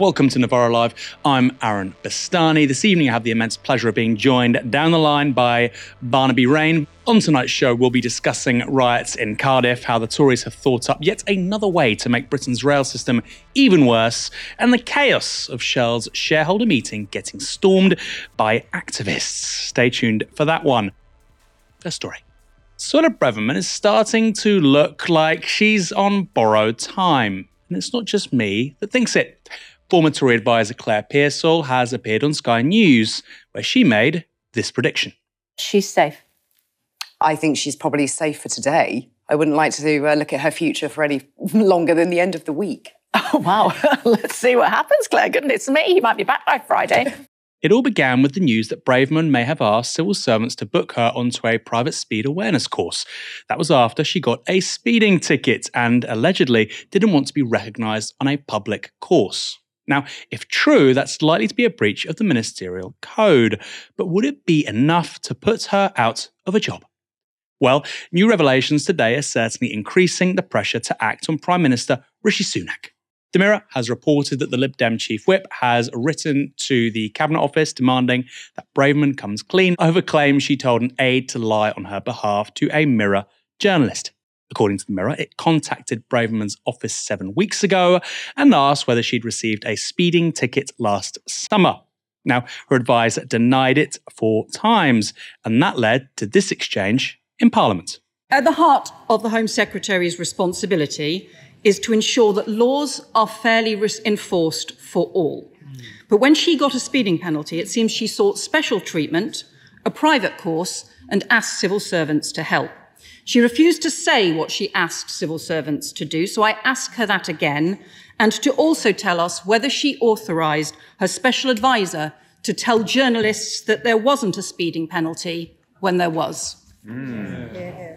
Welcome to Novara Live. I'm Aaron Bastani. This evening, I have the immense pleasure of being joined down the line by Barnaby Raine. On tonight's show, we'll be discussing riots in Cardiff, how the Tories have thought up yet another way to make Britain's rail system even worse, and the chaos of Shell's shareholder meeting getting stormed by activists. Stay tuned for that one. First story. Suella Braverman is starting to look like she's on borrowed time. And it's not just me that thinks it. Former Tory advisor Claire Pearsall has appeared on Sky News, where she made this prediction. She's safe. I think she's probably safe for today. I wouldn't like to uh, look at her future for any longer than the end of the week. Oh, wow. Let's see what happens, Claire. Goodness me, he might be back by Friday. It all began with the news that Braverman may have asked civil servants to book her onto a private speed awareness course. That was after she got a speeding ticket and allegedly didn't want to be recognised on a public course. Now, if true, that's likely to be a breach of the ministerial code, but would it be enough to put her out of a job? Well, new revelations today are certainly increasing the pressure to act on Prime Minister Rishi Sunak. The Mirror has reported that the Lib Dem chief whip has written to the Cabinet Office demanding that Braverman comes clean over claims she told an aide to lie on her behalf to a Mirror journalist. According to the Mirror, it contacted Braverman's office seven weeks ago and asked whether she'd received a speeding ticket last summer. Now, her advisor denied it four times, and that led to this exchange in Parliament. At the heart of the Home Secretary's responsibility is to ensure that laws are fairly enforced for all. But when she got a speeding penalty, it seems she sought special treatment, a private course, and asked civil servants to help. She refused to say what she asked civil servants to do, so I ask her that again, and to also tell us whether she authorised her special advisor to tell journalists that there wasn't a speeding penalty when there was. Mm. Yeah.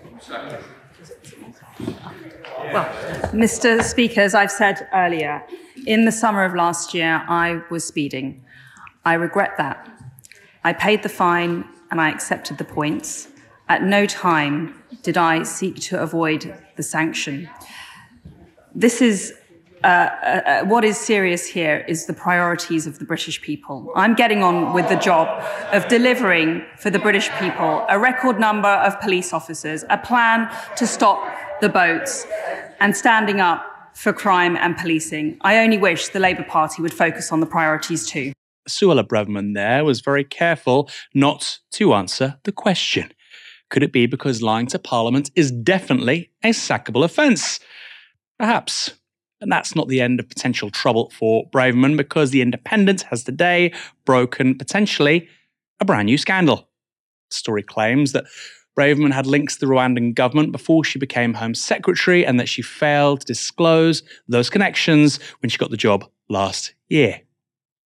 Well, Mr. Speaker, as I've said earlier, in the summer of last year, I was speeding. I regret that. I paid the fine and I accepted the points. At no time did I seek to avoid the sanction. This is uh, uh, uh what is serious here is the priorities of the British people. I'm getting on with the job of delivering for the British people a record number of police officers, a plan to stop the boats, and standing up for crime and policing. I only wish the Labour Party would focus on the priorities too. Suella Braverman there was very careful not to answer the question. Could it be because lying to Parliament is definitely a sackable offence? Perhaps. And that's not the end of potential trouble for Braverman because The Independent has today broken potentially a brand new scandal. The story claims that Braverman had links to the Rwandan government before she became Home Secretary and that she failed to disclose those connections when she got the job last year.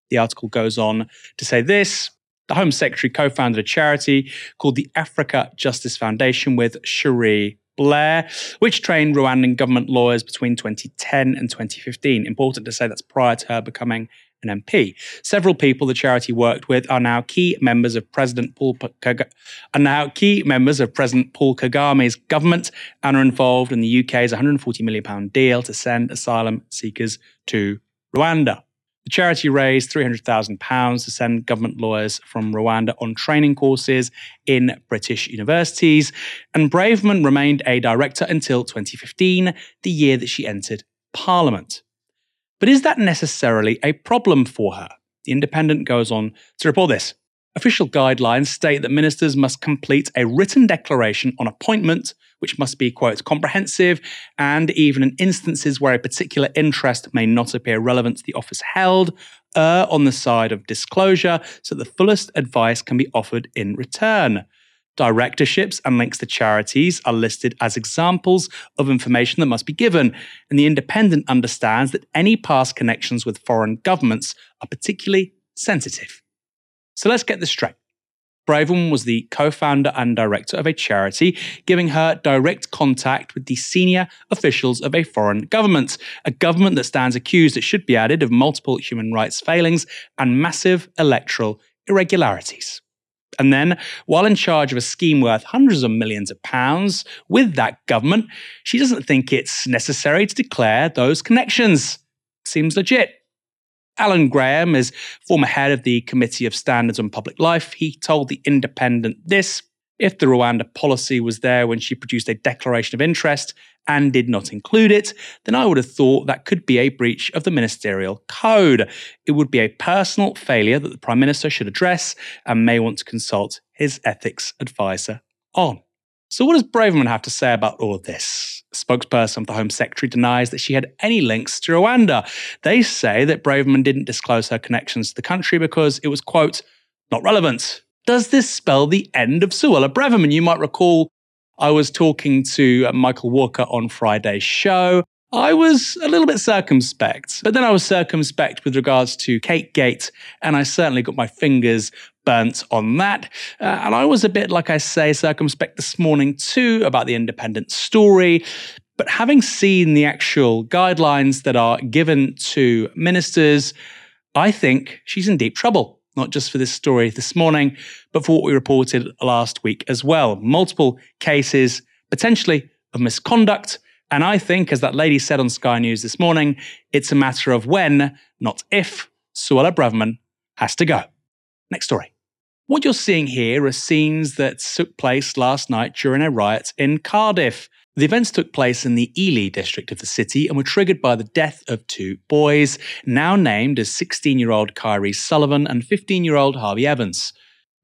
The article goes on to say this the Home Secretary co founded a charity called the Africa Justice Foundation with Cherie Blair, which trained Rwandan government lawyers between 2010 and 2015. Important to say that's prior to her becoming an MP. Several people the charity worked with are now key members of President Paul Kag- are now key members of President Paul Kagame's government and are involved in the UK's 140 million pound deal to send asylum seekers to Rwanda. The charity raised £300,000 to send government lawyers from Rwanda on training courses in British universities, and Braverman remained a director until 2015, the year that she entered Parliament. But is that necessarily a problem for her? The Independent goes on to report this. Official guidelines state that ministers must complete a written declaration on appointment, which must be, quote, comprehensive, and even in instances where a particular interest may not appear relevant to the office held, err on the side of disclosure so that the fullest advice can be offered in return. Directorships and links to charities are listed as examples of information that must be given, and the Independent understands that any past connections with foreign governments are particularly sensitive. So let's get this straight. Braverman was the co founder and director of a charity, giving her direct contact with the senior officials of a foreign government, a government that stands accused, it should be added, of multiple human rights failings and massive electoral irregularities. And then, while in charge of a scheme worth hundreds of millions of pounds with that government, she doesn't think it's necessary to declare those connections. Seems legit. Alistair Graham is former head of the Committee of Standards on Public Life. He told The Independent this if the Rwanda policy was there when she produced a declaration of interest and did not include it, then I would have thought that could be a breach of the ministerial code. It would be a personal failure that the Prime Minister should address and may want to consult his ethics advisor on. So, what does Braverman have to say about all of this? Spokesperson of the Home Secretary denies that she had any links to Rwanda. They say that Braverman didn't disclose her connections to the country because it was, quote, not relevant. Does this spell the end of Suella Braverman? You might recall I was talking to uh, Michael Walker on Friday's show. I was a little bit circumspect, but then I was circumspect with regards to Kate Gate, and I certainly got my fingers burnt on that. Uh, and I was a bit, like I say, circumspect this morning too about the independent story. But having seen the actual guidelines that are given to ministers, I think she's in deep trouble not just for this story this morning, but for what we reported last week as well. Multiple cases, potentially of misconduct. And I think, as that lady said on Sky News this morning, it's a matter of when, not if, Suella Braverman has to go. Next story. What you're seeing here are scenes that took place last night during a riot in Cardiff. The events took place in the Ely district of the city and were triggered by the death of two boys, now named as 16 year old Kyrees Sullivan and 15 year old Harvey Evans.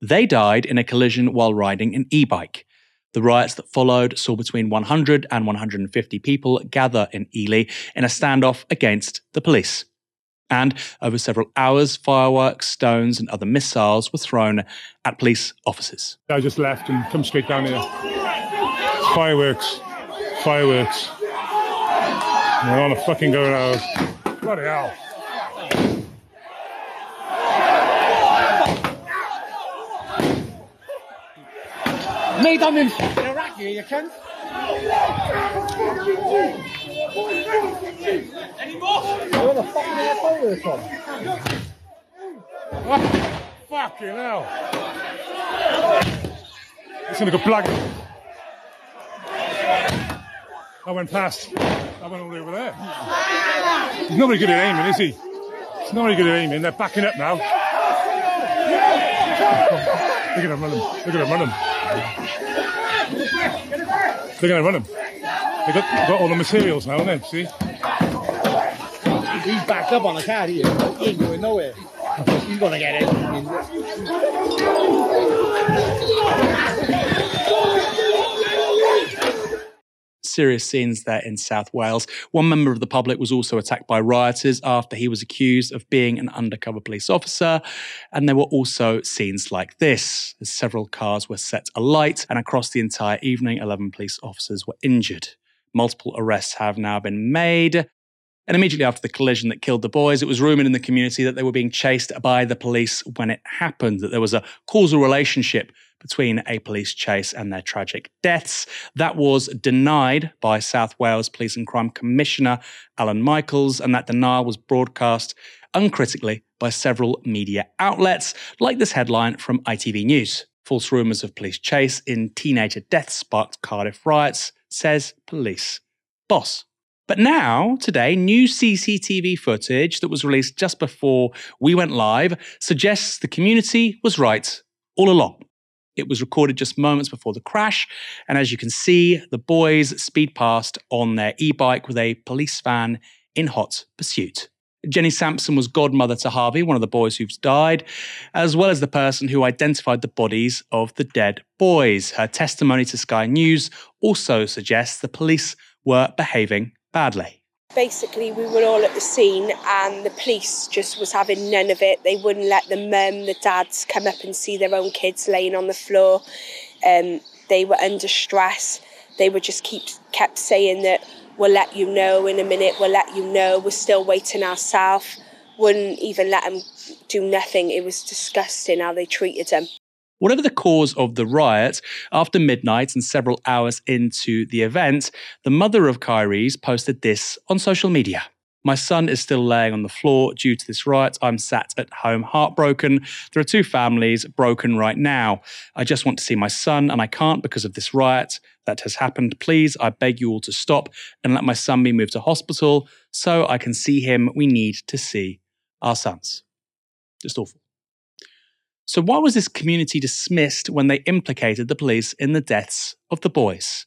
They died in a collision while riding an e bike. The riots that followed saw between 100 and 150 people gather in Ely in a standoff against the police. And over several hours, fireworks, stones, and other missiles were thrown at police officers. I just left and come straight down here. Fireworks fireworks. They're on a fucking go now. Bloody hell. Mate, I'm in fucking Iraq here, you cunt. Any more? Where the fuck are the fireworks from? Oh, fucking hell. It's gonna go black. I went past. I went all the way over there. He's not very good at aiming, is he? He's not very good at aiming. They're backing up now. Look at him run him. Look at him run him. Look at him run him. They got, got all the materials now, haven't they? See? He's backed up on the car here. He ain't going nowhere. He's gonna get it serious scenes there in South Wales. One member of the public was also attacked by rioters after he was accused of being an undercover police officer. And there were also scenes like this as several cars were set alight, and across the entire evening, 11 police officers were injured. Multiple arrests have now been made. And immediately after the collision that killed the boys, it was rumored in the community that they were being chased by the police when it happened, that there was a causal relationship between a police chase and their tragic deaths. That was denied by South Wales Police and Crime Commissioner Alun Michaels, and that denial was broadcast uncritically by several media outlets, like this headline from ITV News. False rumours of police chase in teenager deaths sparked Cardiff riots, says police boss. But now, today, new CCTV footage that was released just before we went live suggests the community was right all along. It was recorded just moments before the crash, and as you can see, the boys speed past on their e bike with a police van in hot pursuit. Jenny Sampson was godmother to Harvey, one of the boys who's died, as well as the person who identified the bodies of the dead boys. Her testimony to Sky News also suggests the police were behaving badly. Basically, we were all at the scene, and the police just was having none of it. They wouldn't let the mum, the dads, come up and see their own kids laying on the floor. Um, they were under stress. They would just keep kept saying that we'll let you know in a minute. We'll let you know. We're still waiting ourselves. Wouldn't even let them do nothing. It was disgusting how they treated them. Whatever the cause of the riot, after midnight and several hours into the event, the mother of Kyrees posted this on social media. My son is still laying on the floor due to this riot. I'm sat at home heartbroken. There are two families broken right now. I just want to see my son and I can't because of this riot that has happened. Please, I beg you all to stop and let my son be moved to hospital so I can see him. We need to see our sons. Just awful. So, why was this community dismissed when they implicated the police in the deaths of the boys?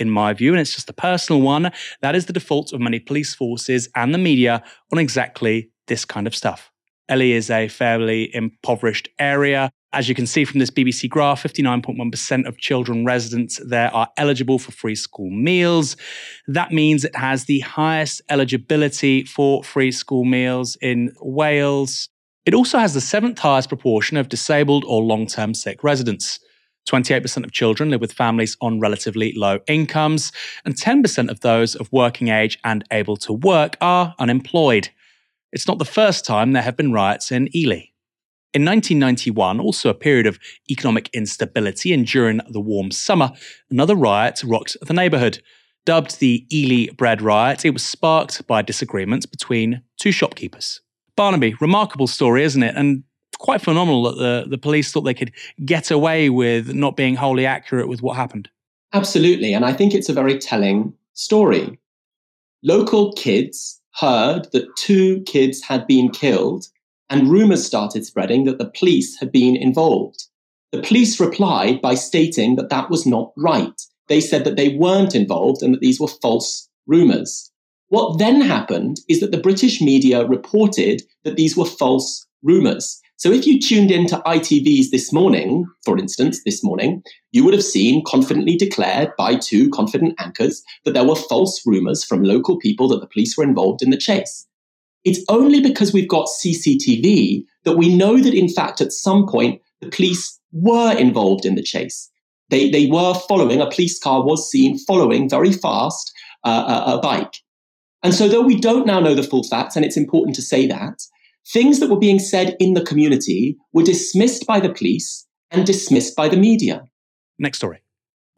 In my view, and it's just a personal one, that is the default of many police forces and the media on exactly this kind of stuff. Ely is a fairly impoverished area. As you can see from this BBC graph, 59.1% of children residents there are eligible for free school meals. That means it has the highest eligibility for free school meals in Wales. It also has the seventh highest proportion of disabled or long term sick residents. 28% of children live with families on relatively low incomes, and 10% of those of working age and able to work are unemployed. It's not the first time there have been riots in Ely. In 1991, also a period of economic instability, and during the warm summer, another riot rocked the neighbourhood. Dubbed the Ely Bread Riot, it was sparked by disagreements between two shopkeepers. Barnaby, remarkable story, isn't it? And quite phenomenal that the, the police thought they could get away with not being wholly accurate with what happened. Absolutely. And I think it's a very telling story. Local kids heard that two kids had been killed, and rumors started spreading that the police had been involved. The police replied by stating that that was not right. They said that they weren't involved and that these were false rumors. What then happened is that the British media reported that these were false rumours. So if you tuned into ITV's this morning, for instance, this morning, you would have seen confidently declared by two confident anchors that there were false rumours from local people that the police were involved in the chase. It's only because we've got CCTV that we know that, in fact, at some point, the police were involved in the chase. They, they were following, a police car was seen following very fast uh, a, a bike. And so, though we don't now know the full facts, and it's important to say that, things that were being said in the community were dismissed by the police and dismissed by the media. Next story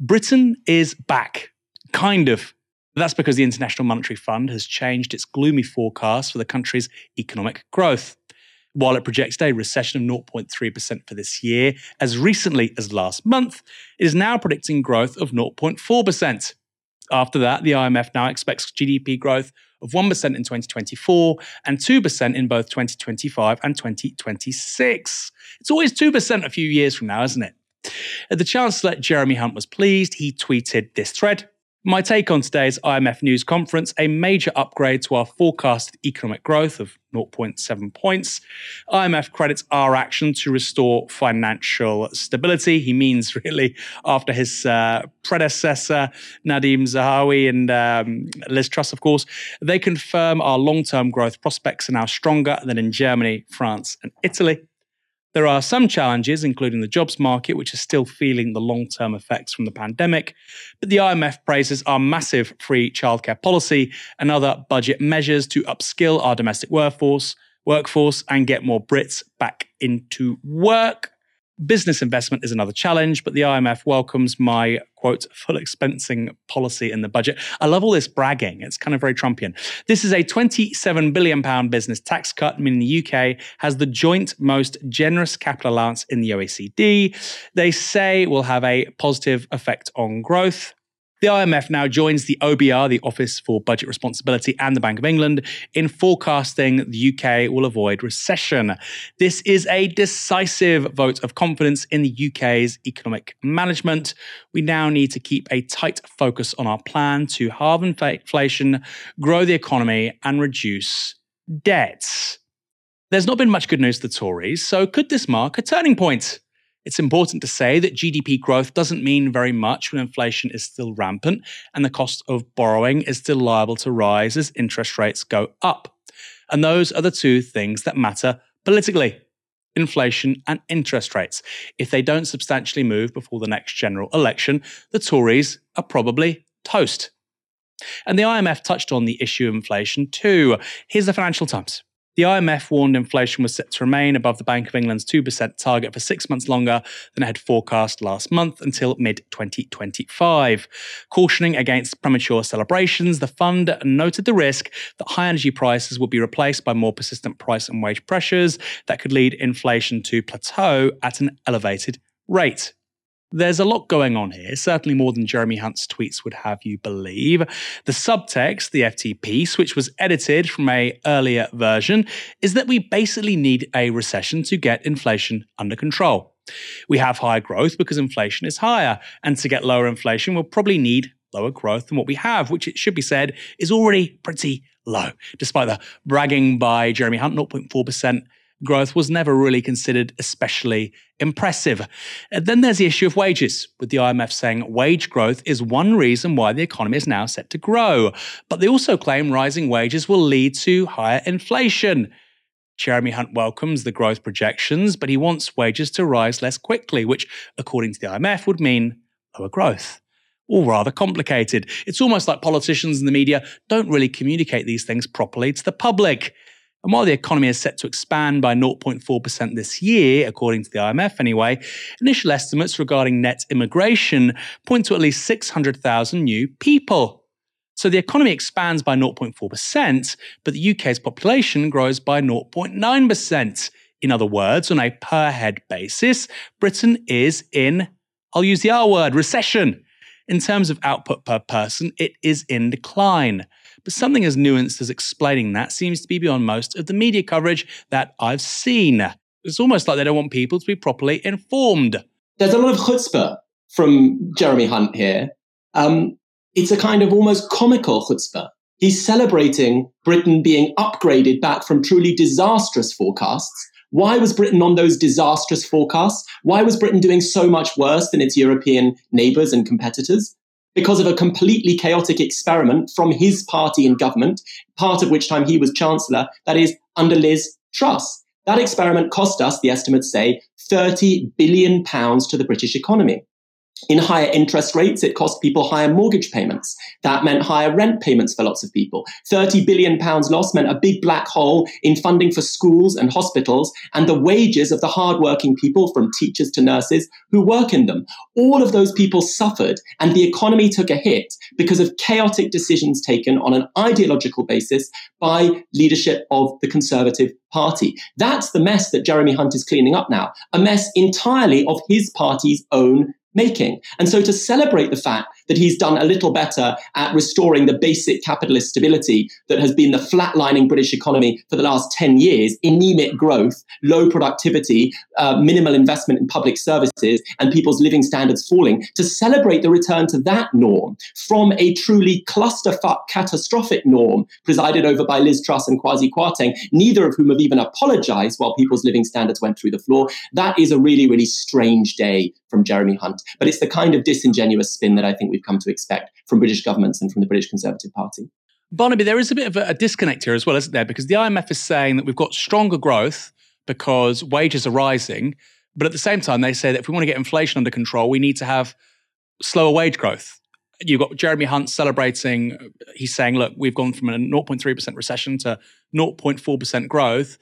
Britain is back. Kind of. That's because the International Monetary Fund has changed its gloomy forecast for the country's economic growth. While it projected a recession of 0.3% for this year, as recently as last month, it is now predicting growth of 0.4%. After that, the IMF now expects GDP growth of 1% in 2024 and 2% in both 2025 and 2026. It's always 2% a few years from now, isn't it? The Chancellor, Jeremy Hunt, was pleased. He tweeted this thread my take on today's IMF news conference a major upgrade to our forecasted economic growth of 0.7 points. IMF credits our action to restore financial stability. He means, really, after his uh, predecessor, Nadhim Zahawi and um, Liz Truss, of course, they confirm our long term growth prospects are now stronger than in Germany, France, and Italy. There are some challenges, including the jobs market, which is still feeling the long term effects from the pandemic. But the IMF praises our massive free childcare policy and other budget measures to upskill our domestic workforce, workforce and get more Brits back into work. Business investment is another challenge, but the IMF welcomes my quote full expensing policy in the budget. I love all this bragging. It's kind of very Trumpian. This is a 27 billion pound business tax cut, meaning the UK has the joint most generous capital allowance in the OECD. They say will have a positive effect on growth. The IMF now joins the OBR, the Office for Budget Responsibility, and the Bank of England in forecasting the UK will avoid recession. This is a decisive vote of confidence in the UK's economic management. We now need to keep a tight focus on our plan to halve inflation, grow the economy, and reduce debts. There's not been much good news for the Tories, so could this mark a turning point? It's important to say that GDP growth doesn't mean very much when inflation is still rampant and the cost of borrowing is still liable to rise as interest rates go up. And those are the two things that matter politically inflation and interest rates. If they don't substantially move before the next general election, the Tories are probably toast. And the IMF touched on the issue of inflation too. Here's the Financial Times. The IMF warned inflation was set to remain above the Bank of England's 2% target for six months longer than it had forecast last month until mid 2025. Cautioning against premature celebrations, the fund noted the risk that high energy prices would be replaced by more persistent price and wage pressures that could lead inflation to plateau at an elevated rate. There's a lot going on here, certainly more than Jeremy Hunt's tweets would have you believe. The subtext, the FT piece, which was edited from a earlier version, is that we basically need a recession to get inflation under control. We have higher growth because inflation is higher, and to get lower inflation, we'll probably need lower growth than what we have, which it should be said is already pretty low, despite the bragging by Jeremy Hunt, 0.4% growth was never really considered especially impressive. And then there's the issue of wages, with the IMF saying wage growth is one reason why the economy is now set to grow. But they also claim rising wages will lead to higher inflation. Jeremy Hunt welcomes the growth projections, but he wants wages to rise less quickly, which, according to the IMF, would mean lower growth. All rather complicated. It's almost like politicians and the media don't really communicate these things properly to the public. And while the economy is set to expand by 0.4% this year, according to the IMF anyway, initial estimates regarding net immigration point to at least 600,000 new people. So the economy expands by 0.4%, but the UK's population grows by 0.9%. In other words, on a per head basis, Britain is in, I'll use the R word, recession. In terms of output per person, it is in decline. But something as nuanced as explaining that seems to be beyond most of the media coverage that I've seen. It's almost like they don't want people to be properly informed. There's a lot of chutzpah from Jeremy Hunt here. Um, it's a kind of almost comical chutzpah. He's celebrating Britain being upgraded back from truly disastrous forecasts. Why was Britain on those disastrous forecasts? Why was Britain doing so much worse than its European neighbours and competitors? Because of a completely chaotic experiment from his party in government, part of which time he was chancellor, that is, under Liz Truss. That experiment cost us, the estimates say, 30 billion pounds to the British economy. In higher interest rates, it cost people higher mortgage payments. That meant higher rent payments for lots of people. 30 billion pounds lost meant a big black hole in funding for schools and hospitals and the wages of the hardworking people from teachers to nurses who work in them. All of those people suffered and the economy took a hit because of chaotic decisions taken on an ideological basis by leadership of the Conservative Party. That's the mess that Jeremy Hunt is cleaning up now. A mess entirely of his party's own making. And so to celebrate the fact that he's done a little better at restoring the basic capitalist stability that has been the flatlining British economy for the last 10 years, anemic growth, low productivity, uh, minimal investment in public services, and people's living standards falling, to celebrate the return to that norm from a truly clusterfuck catastrophic norm presided over by Liz Truss and Kwasi Kwarteng, neither of whom have even apologized while people's living standards went through the floor. That is a really, really strange day from Jeremy Hunt. But it's the kind of disingenuous spin that I think we've come to expect from British governments and from the British Conservative Party. Barnaby, there is a bit of a disconnect here as well, isn't there? Because the IMF is saying that we've got stronger growth because wages are rising. But at the same time, they say that if we want to get inflation under control, we need to have slower wage growth. You've got Jeremy Hunt celebrating, he's saying, look, we've gone from a 0.3% recession to 0.4% growth,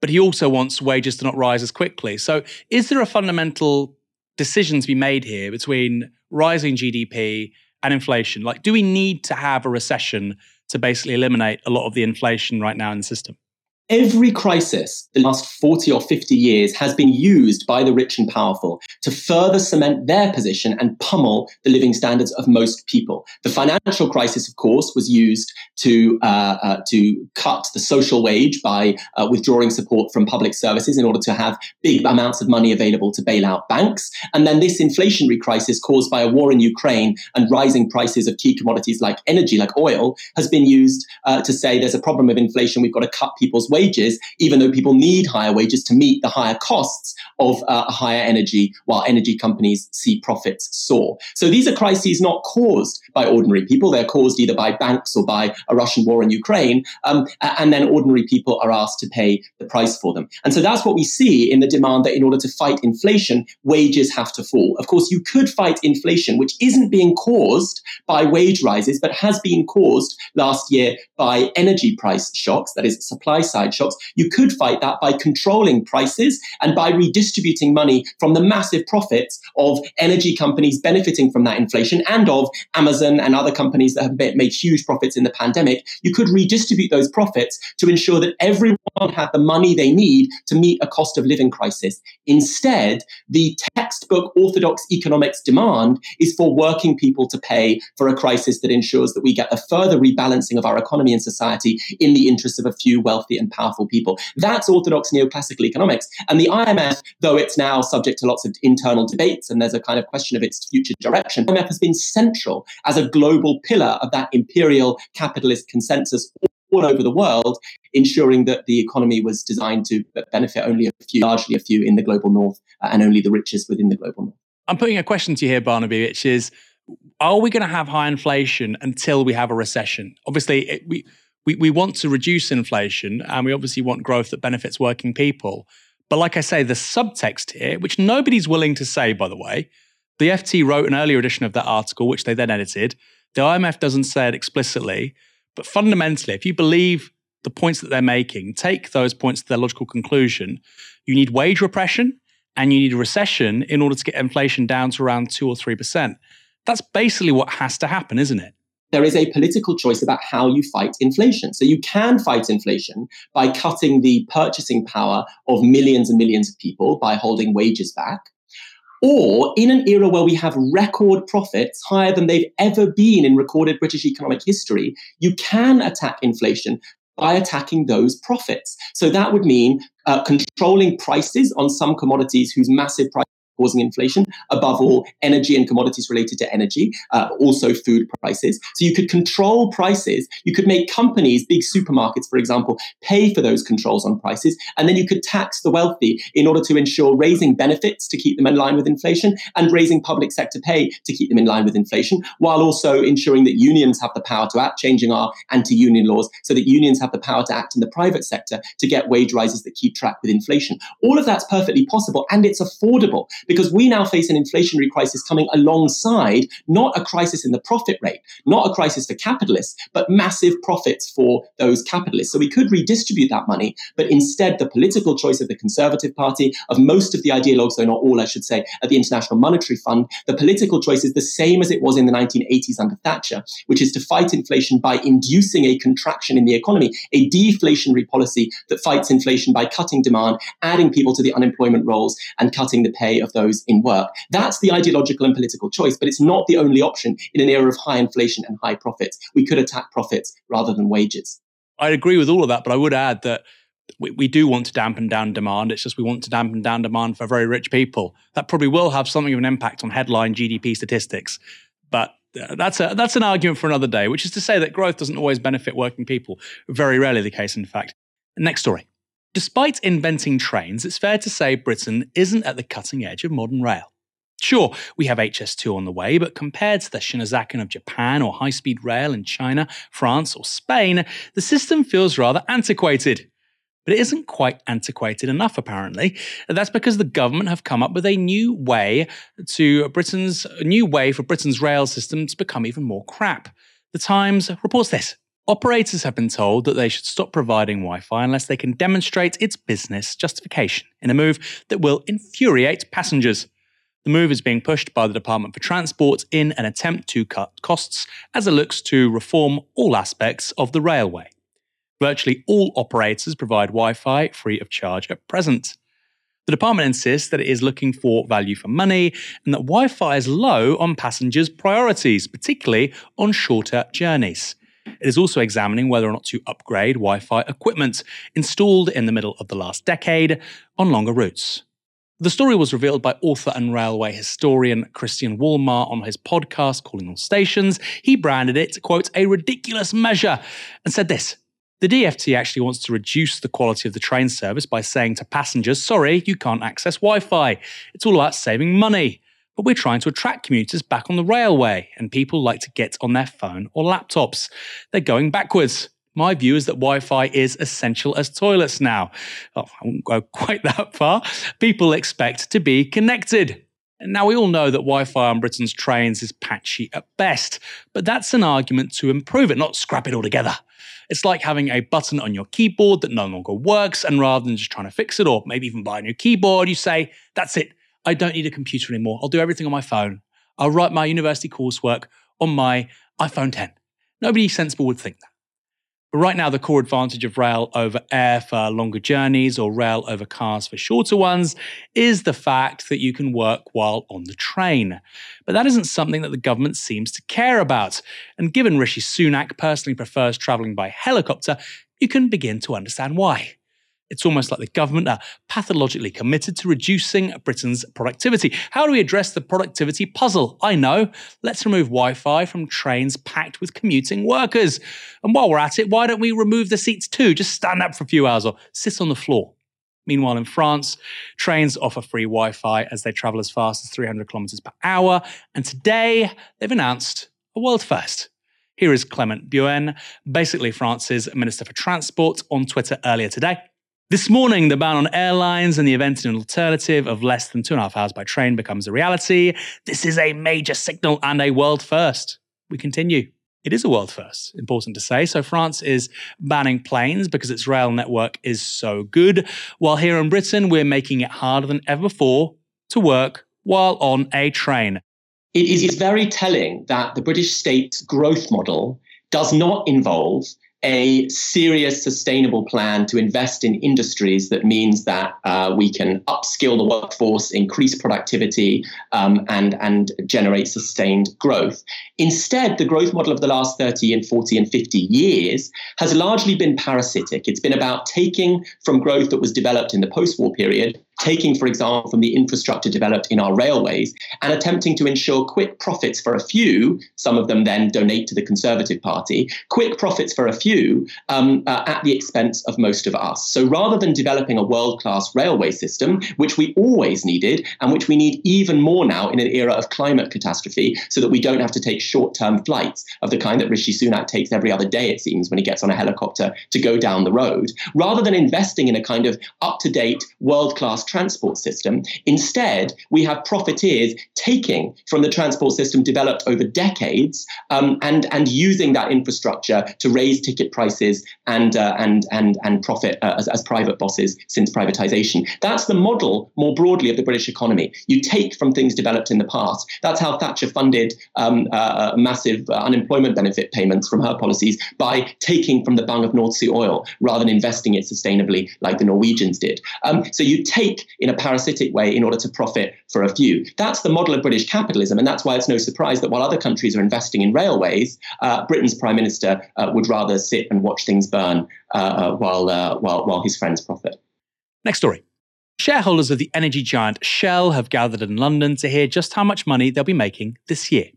but he also wants wages to not rise as quickly. So is there a fundamental decision to be made here between rising GDP and inflation? Like, do we need to have a recession to basically eliminate a lot of the inflation right now in the system? Every crisis the last 40 or 50 years has been used by the rich and powerful to further cement their position and pummel the living standards of most people. The financial crisis, of course, was used to, uh, uh, to cut the social wage by uh, withdrawing support from public services in order to have big amounts of money available to bail out banks. And then this inflationary crisis caused by a war in Ukraine and rising prices of key commodities like energy, like oil, has been used uh, to say there's a problem of inflation, we've got to cut people's wages, even though people need higher wages to meet the higher costs of uh, higher energy, while energy companies see profits soar. So these are crises not caused by ordinary people. They're caused either by banks or by a Russian war in Ukraine. Um, and then ordinary people are asked to pay the price for them. And so that's what we see in the demand that in order to fight inflation, wages have to fall. Of course, you could fight inflation, which isn't being caused by wage rises, but has been caused last year by energy price shocks, that is supply side side shocks. You could fight that by controlling prices and by redistributing money from the massive profits of energy companies benefiting from that inflation and of Amazon and other companies that have made huge profits in the pandemic. You could redistribute those profits to ensure that everyone had the money they need to meet a cost of living crisis. Instead, the textbook orthodox economics demand is for working people to pay for a crisis that ensures that we get a further rebalancing of our economy and society in the interest of a few wealthy and powerful people. That's orthodox neoclassical economics. And the IMF, though it's now subject to lots of internal debates and there's a kind of question of its future direction, The IMF has been central as a global pillar of that imperial capitalist consensus all over the world, ensuring that the economy was designed to benefit only a few, largely a few in the global north, uh, and only the richest within the global north. I'm putting a question to you here, Barnaby, which is are we going to have high inflation until we have a recession? Obviously, it, we, we, we want to reduce inflation and we obviously want growth that benefits working people. But like I say, the subtext here, which nobody's willing to say, by the way, the FT wrote an earlier edition of that article, which they then edited. The IMF doesn't say it explicitly, but fundamentally, if you believe the points that they're making, take those points to their logical conclusion, you need wage repression and you need a recession in order to get inflation down to around 2 or 3%. That's basically what has to happen, isn't it? There is a political choice about how you fight inflation. So you can fight inflation by cutting the purchasing power of millions and millions of people by holding wages back. Or in an era where we have record profits higher than they've ever been in recorded British economic history, you can attack inflation by attacking those profits. So that would mean uh, controlling prices on some commodities whose massive price causing inflation. Above all, energy and commodities related to energy, uh, also food prices. So you could control prices. You could make companies, big supermarkets, for example, pay for those controls on prices. And then you could tax the wealthy in order to ensure raising benefits to keep them in line with inflation and raising public sector pay to keep them in line with inflation, while also ensuring that unions have the power to act, changing our anti union laws so that unions have the power to act in the private sector to get wage rises that keep track with inflation. All of that's perfectly possible and it's affordable because we now face an inflationary crisis coming alongside not a crisis in the profit rate, not a crisis for capitalists, but massive profits for those capitalists. So we could redistribute that money, but instead, the political choice of the Conservative Party, of most of the ideologues, though not all, I should say, at the International Monetary Fund, the political choice is the same as it was in the 1980s under Thatcher, which is to fight inflation by inducing a contraction in the economy, a deflationary policy that fights inflation by cutting demand, adding people to the unemployment rolls, and cutting the pay of those in work. That's the ideological and political choice, but it's not the only option in an era of high inflation and high profits. We could attack profits rather than wages. I agree with all of that, but I would add that we, we do want to dampen down demand. It's just we want to dampen down demand for very rich people. That probably will have something of an impact on headline GDP statistics. But uh, that's a that's an argument for another day, which is to say that growth doesn't always benefit working people. Very rarely the case, in fact. Next story. Despite inventing trains, it's fair to say Britain isn't at the cutting edge of modern rail. Sure, we have HS2 on the way, but compared to the Shinkansen of Japan or high speed rail in China, France, or Spain, the system feels rather antiquated. But it isn't quite antiquated enough, apparently. That's because the government have come up with a new way to Britain's a new way for Britain's rail system to become even more crap. The Times reports this. Operators have been told that they should stop providing Wi Fi unless they can demonstrate its business justification in a move that will infuriate passengers. The move is being pushed by the Department for Transport in an attempt to cut costs as it looks to reform all aspects of the railway. Virtually all operators provide Wi Fi free of charge at present. The department insists that it is looking for value for money and that Wi Fi is low on passengers' priorities, particularly on shorter journeys. It is also examining whether or not to upgrade Wi Fi equipment installed in the middle of the last decade on longer routes. The story was revealed by author and railway historian Christian Wolmar on his podcast, Calling All Stations. He branded it, quote, a ridiculous measure, and said this The DFT actually wants to reduce the quality of the train service by saying to passengers, sorry, you can't access Wi Fi. It's all about saving money but we're trying to attract commuters back on the railway, and people like to get on their phone or laptops. They're going backwards. My view is that Wi Fi is essential as toilets now. Oh, I won't go quite that far. People expect to be connected. Now, we all know that Wi Fi on Britain's trains is patchy at best, but that's an argument to improve it, not scrap it altogether. It's like having a button on your keyboard that no longer works, and rather than just trying to fix it or maybe even buy a new keyboard, you say, That's it, I don't need a computer anymore. I'll do everything on my phone. I'll write my university coursework on my iPhone 10. Nobody sensible would think that. But right now, the core advantage of rail over air for longer journeys or rail over cars for shorter ones is the fact that you can work while on the train. But that isn't something that the government seems to care about. And given Rishi Sunak personally prefers travelling by helicopter, you can begin to understand why. It's almost like the government are pathologically committed to reducing Britain's productivity. How do we address the productivity puzzle? I know. Let's remove Wi Fi from trains packed with commuting workers. And while we're at it, why don't we remove the seats too? Just stand up for a few hours or sit on the floor. Meanwhile, in France, trains offer free Wi Fi as they travel as fast as 300 kilometers per hour. And today, they've announced a world first. Here is Clement Beaune, basically France's Minister for Transport, on Twitter earlier today. This morning, the ban on airlines and the event an alternative of less than two and a half hours by train becomes a reality. This is a major signal and a world first. We continue. It is a world first, important to say. So, France is banning planes because its rail network is so good, while here in Britain, we're making it harder than ever before to work while on a train. It is very telling that the British state's growth model does not involve a serious, sustainable plan to invest in industries that means that uh, we can upskill the workforce, increase productivity, um, and, and generate sustained growth. Instead, the growth model of the last 30 and 40 and 50 years has largely been parasitic. It's been about taking from growth that was developed in the post war period taking, for example, from the infrastructure developed in our railways and attempting to ensure quick profits for a few, some of them then donate to the Conservative Party, quick profits for a few um, uh, at the expense of most of us. So rather than developing a world class railway system, which we always needed and which we need even more now in an era of climate catastrophe, so that we don't have to take short term flights of the kind that Rishi Sunak takes every other day, it seems, when he gets on a helicopter to go down the road, rather than investing in a kind of up to date, world class transport system. Instead, we have profiteers taking from the transport system developed over decades um, and, and using that infrastructure to raise ticket prices and, uh, and, and, and profit uh, as, as private bosses since privatization. That's the model more broadly of the British economy. You take from things developed in the past. That's how Thatcher funded um, uh, massive uh, unemployment benefit payments from her policies by taking from the bung of North Sea oil rather than investing it sustainably like the Norwegians did. Um, so you take in a parasitic way in order to profit for a few. That's the model of British capitalism, and that's why it's no surprise that while other countries are investing in railways, uh, Britain's prime minister uh, would rather sit and watch things burn uh, uh while, uh, while, while his friends profit. Next story. Shareholders of the energy giant Shell have gathered in London to hear just how much money they'll be making this year.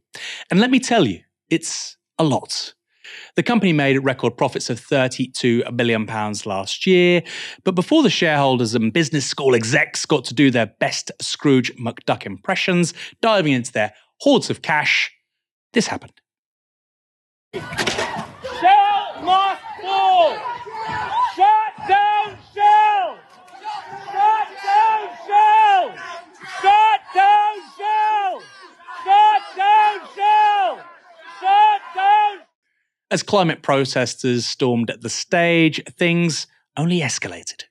And let me tell you, it's a lot. The company made record profits of £32 billion last year. But before the shareholders and business school execs got to do their best Scrooge McDuck impressions, diving into their hoards of cash, this happened. Shell must fall! Shut down Shell! Shut down Shell! Shut down Shell! Shut down Shell! Shut down as climate protesters stormed the stage, things only escalated.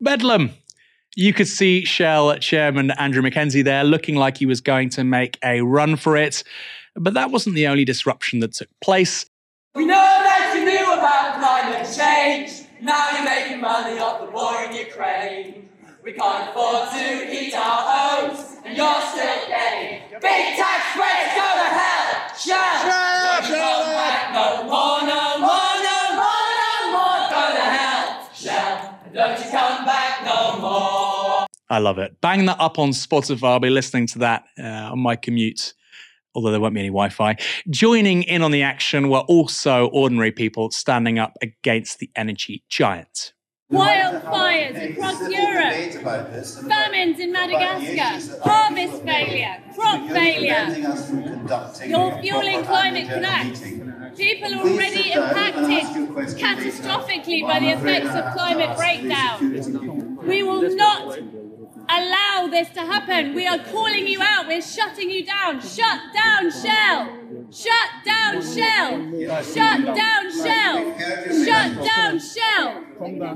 Bedlam. You could see Shell chairman Andrew Mackenzie there looking like he was going to make a run for it. But that wasn't the only disruption that took place. We know that you knew about climate change. Now you're making money off the war in Ukraine. We can't afford to heat our homes, and you're still getting big tax rates. Go to hell, shut up, come back no more, no more, no more, no more. Go to hell, shell, don't you come back no more. I love it. Bang that up on Spotify. I'll be listening to that uh, on my commute although there won't be any Wi Fi. Joining in on the action were also ordinary people standing up against the energy giant. Wildfires across Europe, famines in Madagascar, harvest failure, crop failure. You're fueling Climate collapse. People already impacted catastrophically by the effects of climate breakdown. We will not allow this to happen. We are calling you out. We're shutting you down. Shut down Shell. Shut down Shell. Shut down Shell. Shut down Shell.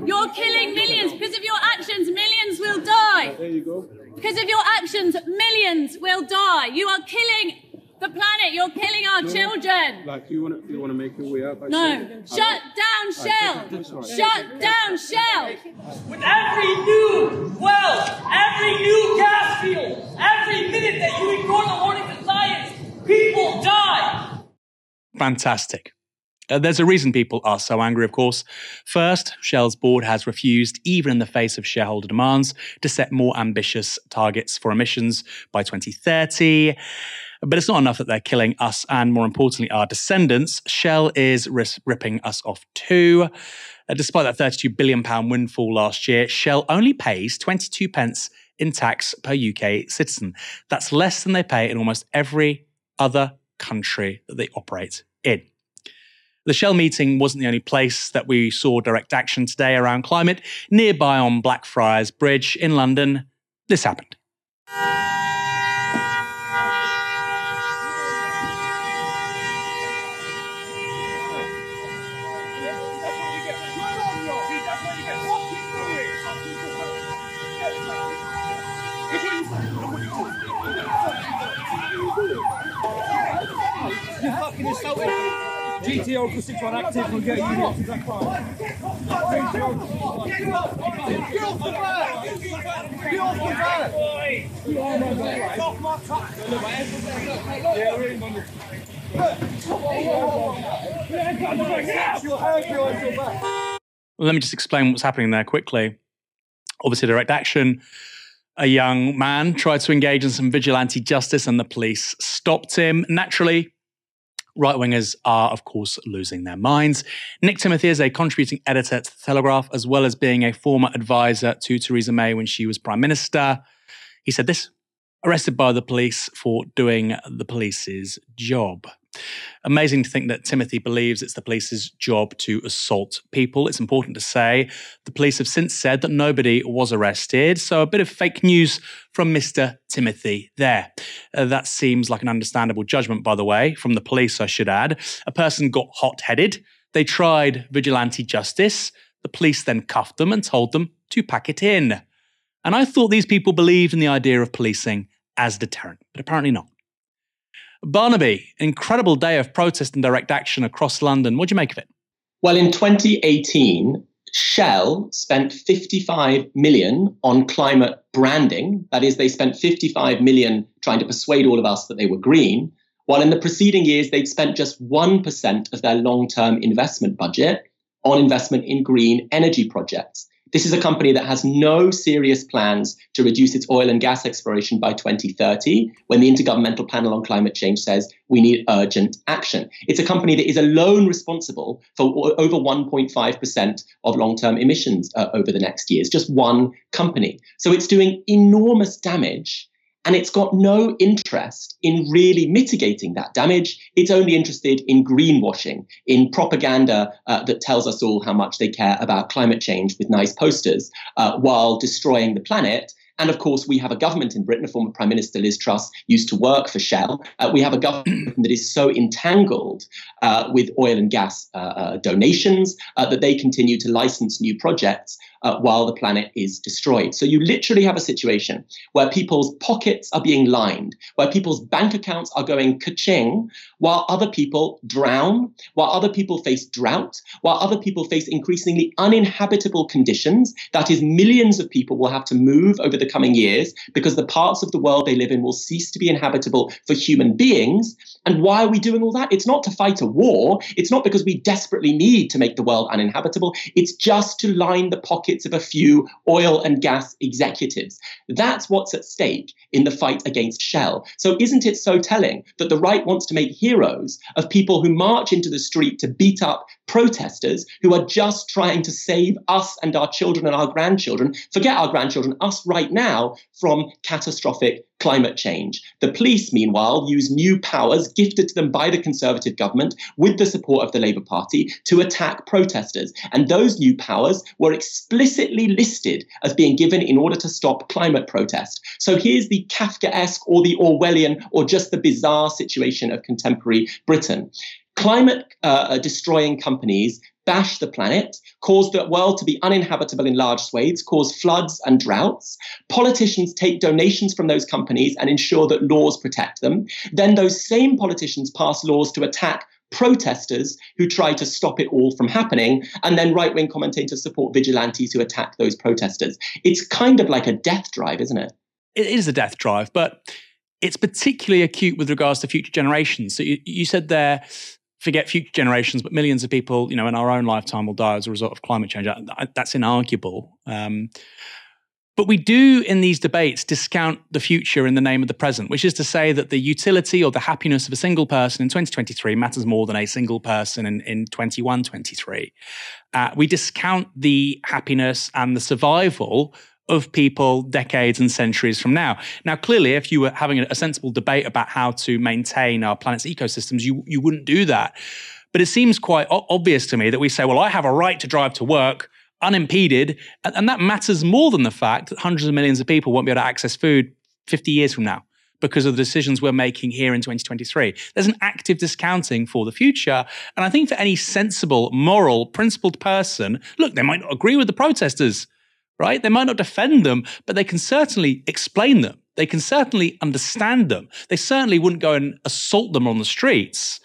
You're killing millions. Because of your actions, millions will die. There you go. Because of your actions, millions will die. You are killing the planet. You're killing our children. Like you want to, you want to make your way up. I No. see. Shut down Shell. That's right. Shut down Shell. With every new well, every new gas field, every minute that you ignore the warnings of science, people die. Fantastic. Uh, there's a reason people are so angry, of course. First, Shell's board has refused, even in the face of shareholder demands, to set more ambitious targets for emissions by 2030. But it's not enough that they're killing us and, more importantly, our descendants. Shell is ris- ripping us off too. Uh, despite that 32 billion pound windfall last year, Shell only pays 22 pence in tax per UK citizen. That's less than they pay in almost every other country that they operate in. The Shell meeting wasn't the only place that we saw direct action today around climate. Nearby on Blackfriars Bridge in London, this happened. For 6 1 active will get you that. Get off the! Get off the. Let me just explain what's happening there quickly. Obviously, direct action. A young man tried to engage in some vigilante justice, and the police stopped him. Naturally, right wingers are, of course, losing their minds. Nick Timothy is a contributing editor to The Telegraph, as well as being a former advisor to Theresa May when she was Prime Minister. He said this arrested by the police for doing the police's job. Amazing to think that Timothy believes it's the police's job to assault people. It's important to say the police have since said that nobody was arrested. So a bit of fake news from Mr. Timothy there. Uh, that seems like an understandable judgment, by the way, from the police, I should add. A person got hot headed. They tried vigilante justice. The police then cuffed them and told them to pack it in. And I thought these people believed in the idea of policing as deterrent, but apparently not. Barnaby, incredible day of protest and direct action across London. What do you make of it? Well, in 2018, Shell spent 55 million on climate branding. That is, they spent 55 million trying to persuade all of us that they were green, while in the preceding years, they'd spent just 1% of their long term investment budget on investment in green energy projects. This is a company that has no serious plans to reduce its oil and gas exploration by 2030 when the Intergovernmental Panel on Climate Change says we need urgent action. It's a company that is alone responsible for over 1.5% of long term emissions uh, over the next years, just one company. So it's doing enormous damage. And it's got no interest in really mitigating that damage. It's only interested in greenwashing, in propaganda uh, that tells us all how much they care about climate change with nice posters uh, while destroying the planet. And of course, we have a government in Britain, a former Prime Minister Liz Truss used to work for Shell. Uh, we have a government that is so entangled uh, with oil and gas uh, uh, donations uh, that they continue to license new projects uh, while the planet is destroyed. So you literally have a situation where people's pockets are being lined, where people's bank accounts are going ka-ching, while other people drown, while other people face drought, while other people face increasingly uninhabitable conditions. That is, millions of people will have to move over the coming years because the parts of the world they live in will cease to be inhabitable for human beings. And why are we doing all that? It's not to fight a war. It's not because we desperately need to make the world uninhabitable. It's just to line the pockets of a few oil and gas executives. That's what's at stake in the fight against Shell. So isn't it so telling that the right wants to make heroes of people who march into the street to beat up protesters who are just trying to save us and our children and our grandchildren, forget our grandchildren, us right now, from catastrophic climate change. The police, meanwhile, use new powers gifted to them by the Conservative government with the support of the Labour Party to attack protesters. And those new powers were explicitly listed as being given in order to stop climate protest. So here's the Kafkaesque or the Orwellian or just the bizarre situation of contemporary Britain. Climate uh, destroying companies bash the planet, cause the world to be uninhabitable in large swathes, cause floods and droughts. Politicians take donations from those companies and ensure that laws protect them. Then those same politicians pass laws to attack protesters who try to stop it all from happening, and then right wing commentators support vigilantes who attack those protesters. It's kind of like a death drive, isn't it? It is a death drive, but it's particularly acute with regards to future generations. So you, you said there forget future generations, but millions of people, you know, in our own lifetime will die as a result of climate change. That's inarguable. Um, but we do in these debates discount the future in the name of the present, which is to say that the utility or the happiness of a single person in 2023 matters more than a single person in, in 2123. Uh, we discount the happiness and the survival of people decades and centuries from now. Now, clearly, if you were having a sensible debate about how to maintain our planet's ecosystems, you, you wouldn't do that. But it seems quite obvious to me that we say, well, I have a right to drive to work unimpeded. And, and that matters more than the fact that hundreds of millions of people won't be able to access food 50 years from now because of the decisions we're making here in 2023. There's an active discounting for the future. And I think for any sensible, moral, principled person, look, they might not agree with the protesters right? They might not defend them, but they can certainly explain them. They can certainly understand them. They certainly wouldn't go and assault them on the streets.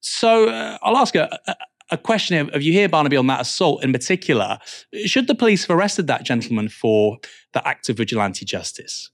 So uh, I'll ask a, a, question of, of you here, Barnaby, on that assault in particular. Should the police have arrested that gentleman for the act of vigilante justice?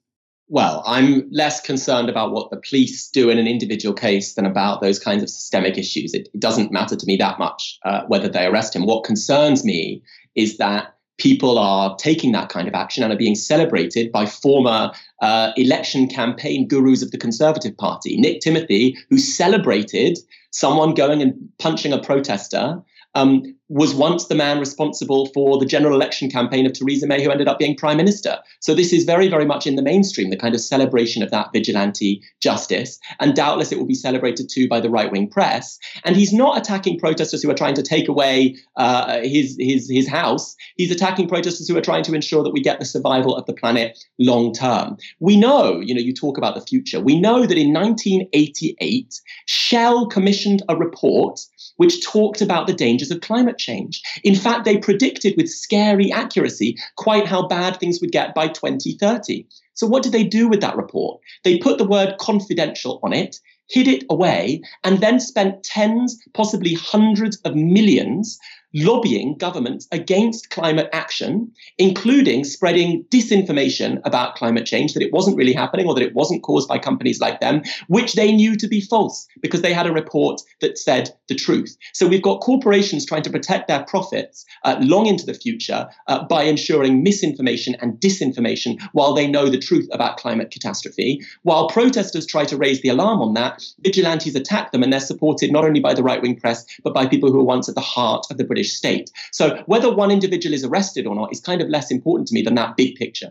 Well, I'm less concerned about what the police do in an individual case than about those kinds of systemic issues. It, it doesn't matter to me that much uh, whether they arrest him. What concerns me is that people are taking that kind of action and are being celebrated by former uh, election campaign gurus of the Conservative Party. Nick Timothy, who celebrated someone going and punching a protester, um, was once the man responsible for the general election campaign of Theresa May, who ended up being prime minister. So this is very, very much in the mainstream, the kind of celebration of that vigilante justice. And doubtless it will be celebrated too by the right wing press. And he's not attacking protesters who are trying to take away uh, his, his, his house. He's attacking protesters who are trying to ensure that we get the survival of the planet long term. We know, you know, you talk about the future. We know that in 1988, Shell commissioned a report which talked about the dangers of climate change. In fact, they predicted with scary accuracy quite how bad things would get by 2030. So, what did they do with that report? They put the word confidential on it, hid it away, and then spent tens, possibly hundreds of millions lobbying governments against climate action, including spreading disinformation about climate change, that it wasn't really happening or that it wasn't caused by companies like them, which they knew to be false because they had a report that said the truth. So we've got corporations trying to protect their profits uh, long into the future uh, by ensuring misinformation and disinformation while they know the truth about climate catastrophe. While protesters try to raise the alarm on that, vigilantes attack them and they're supported not only by the right wing press, but by people who were once at the heart of the British state. So whether one individual is arrested or not is kind of less important to me than that big picture.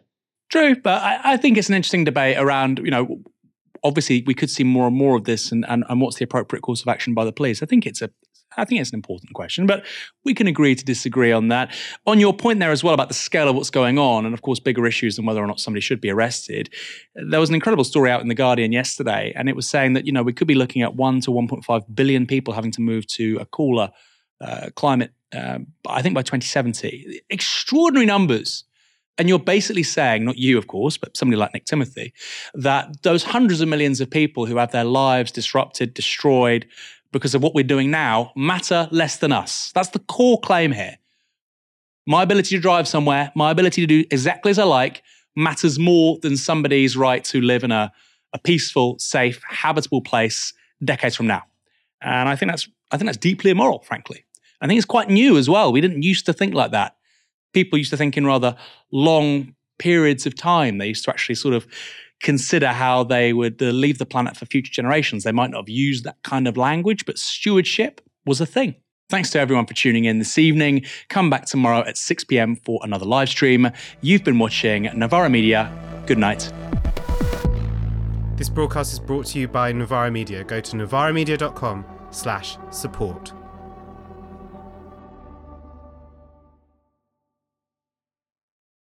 True, but I, I think it's an interesting debate around, you know, obviously we could see more and more of this and, and, and what's the appropriate course of action by the police. I think it's a I think it's an important question, but we can agree to disagree on that. On your point there as well about the scale of what's going on, and of course, bigger issues than whether or not somebody should be arrested. There was an incredible story out in The Guardian yesterday, and it was saying that, you know, we could be looking at 1 to 1.5 billion people having to move to a cooler uh, climate um, I think by 2070. Extraordinary numbers. And you're basically saying, not you, of course, but somebody like Nick Timothy, that those hundreds of millions of people who have their lives disrupted, destroyed because of what we're doing now matter less than us. That's the core claim here. My ability to drive somewhere, my ability to do exactly as I like, matters more than somebody's right to live in a, a peaceful, safe, habitable place decades from now. And I think that's I think that's deeply immoral, frankly. I think it's quite new as well. We didn't used to think like that. People used to think in rather long periods of time. They used to actually sort of consider how they would uh, leave the planet for future generations. They might not have used that kind of language, but stewardship was a thing. Thanks to everyone for tuning in this evening. Come back tomorrow at 6 p.m. for another live stream. You've been watching Novara Media. Good night. This broadcast is brought to you by Novara Media. Go to novaramedia.com slash support.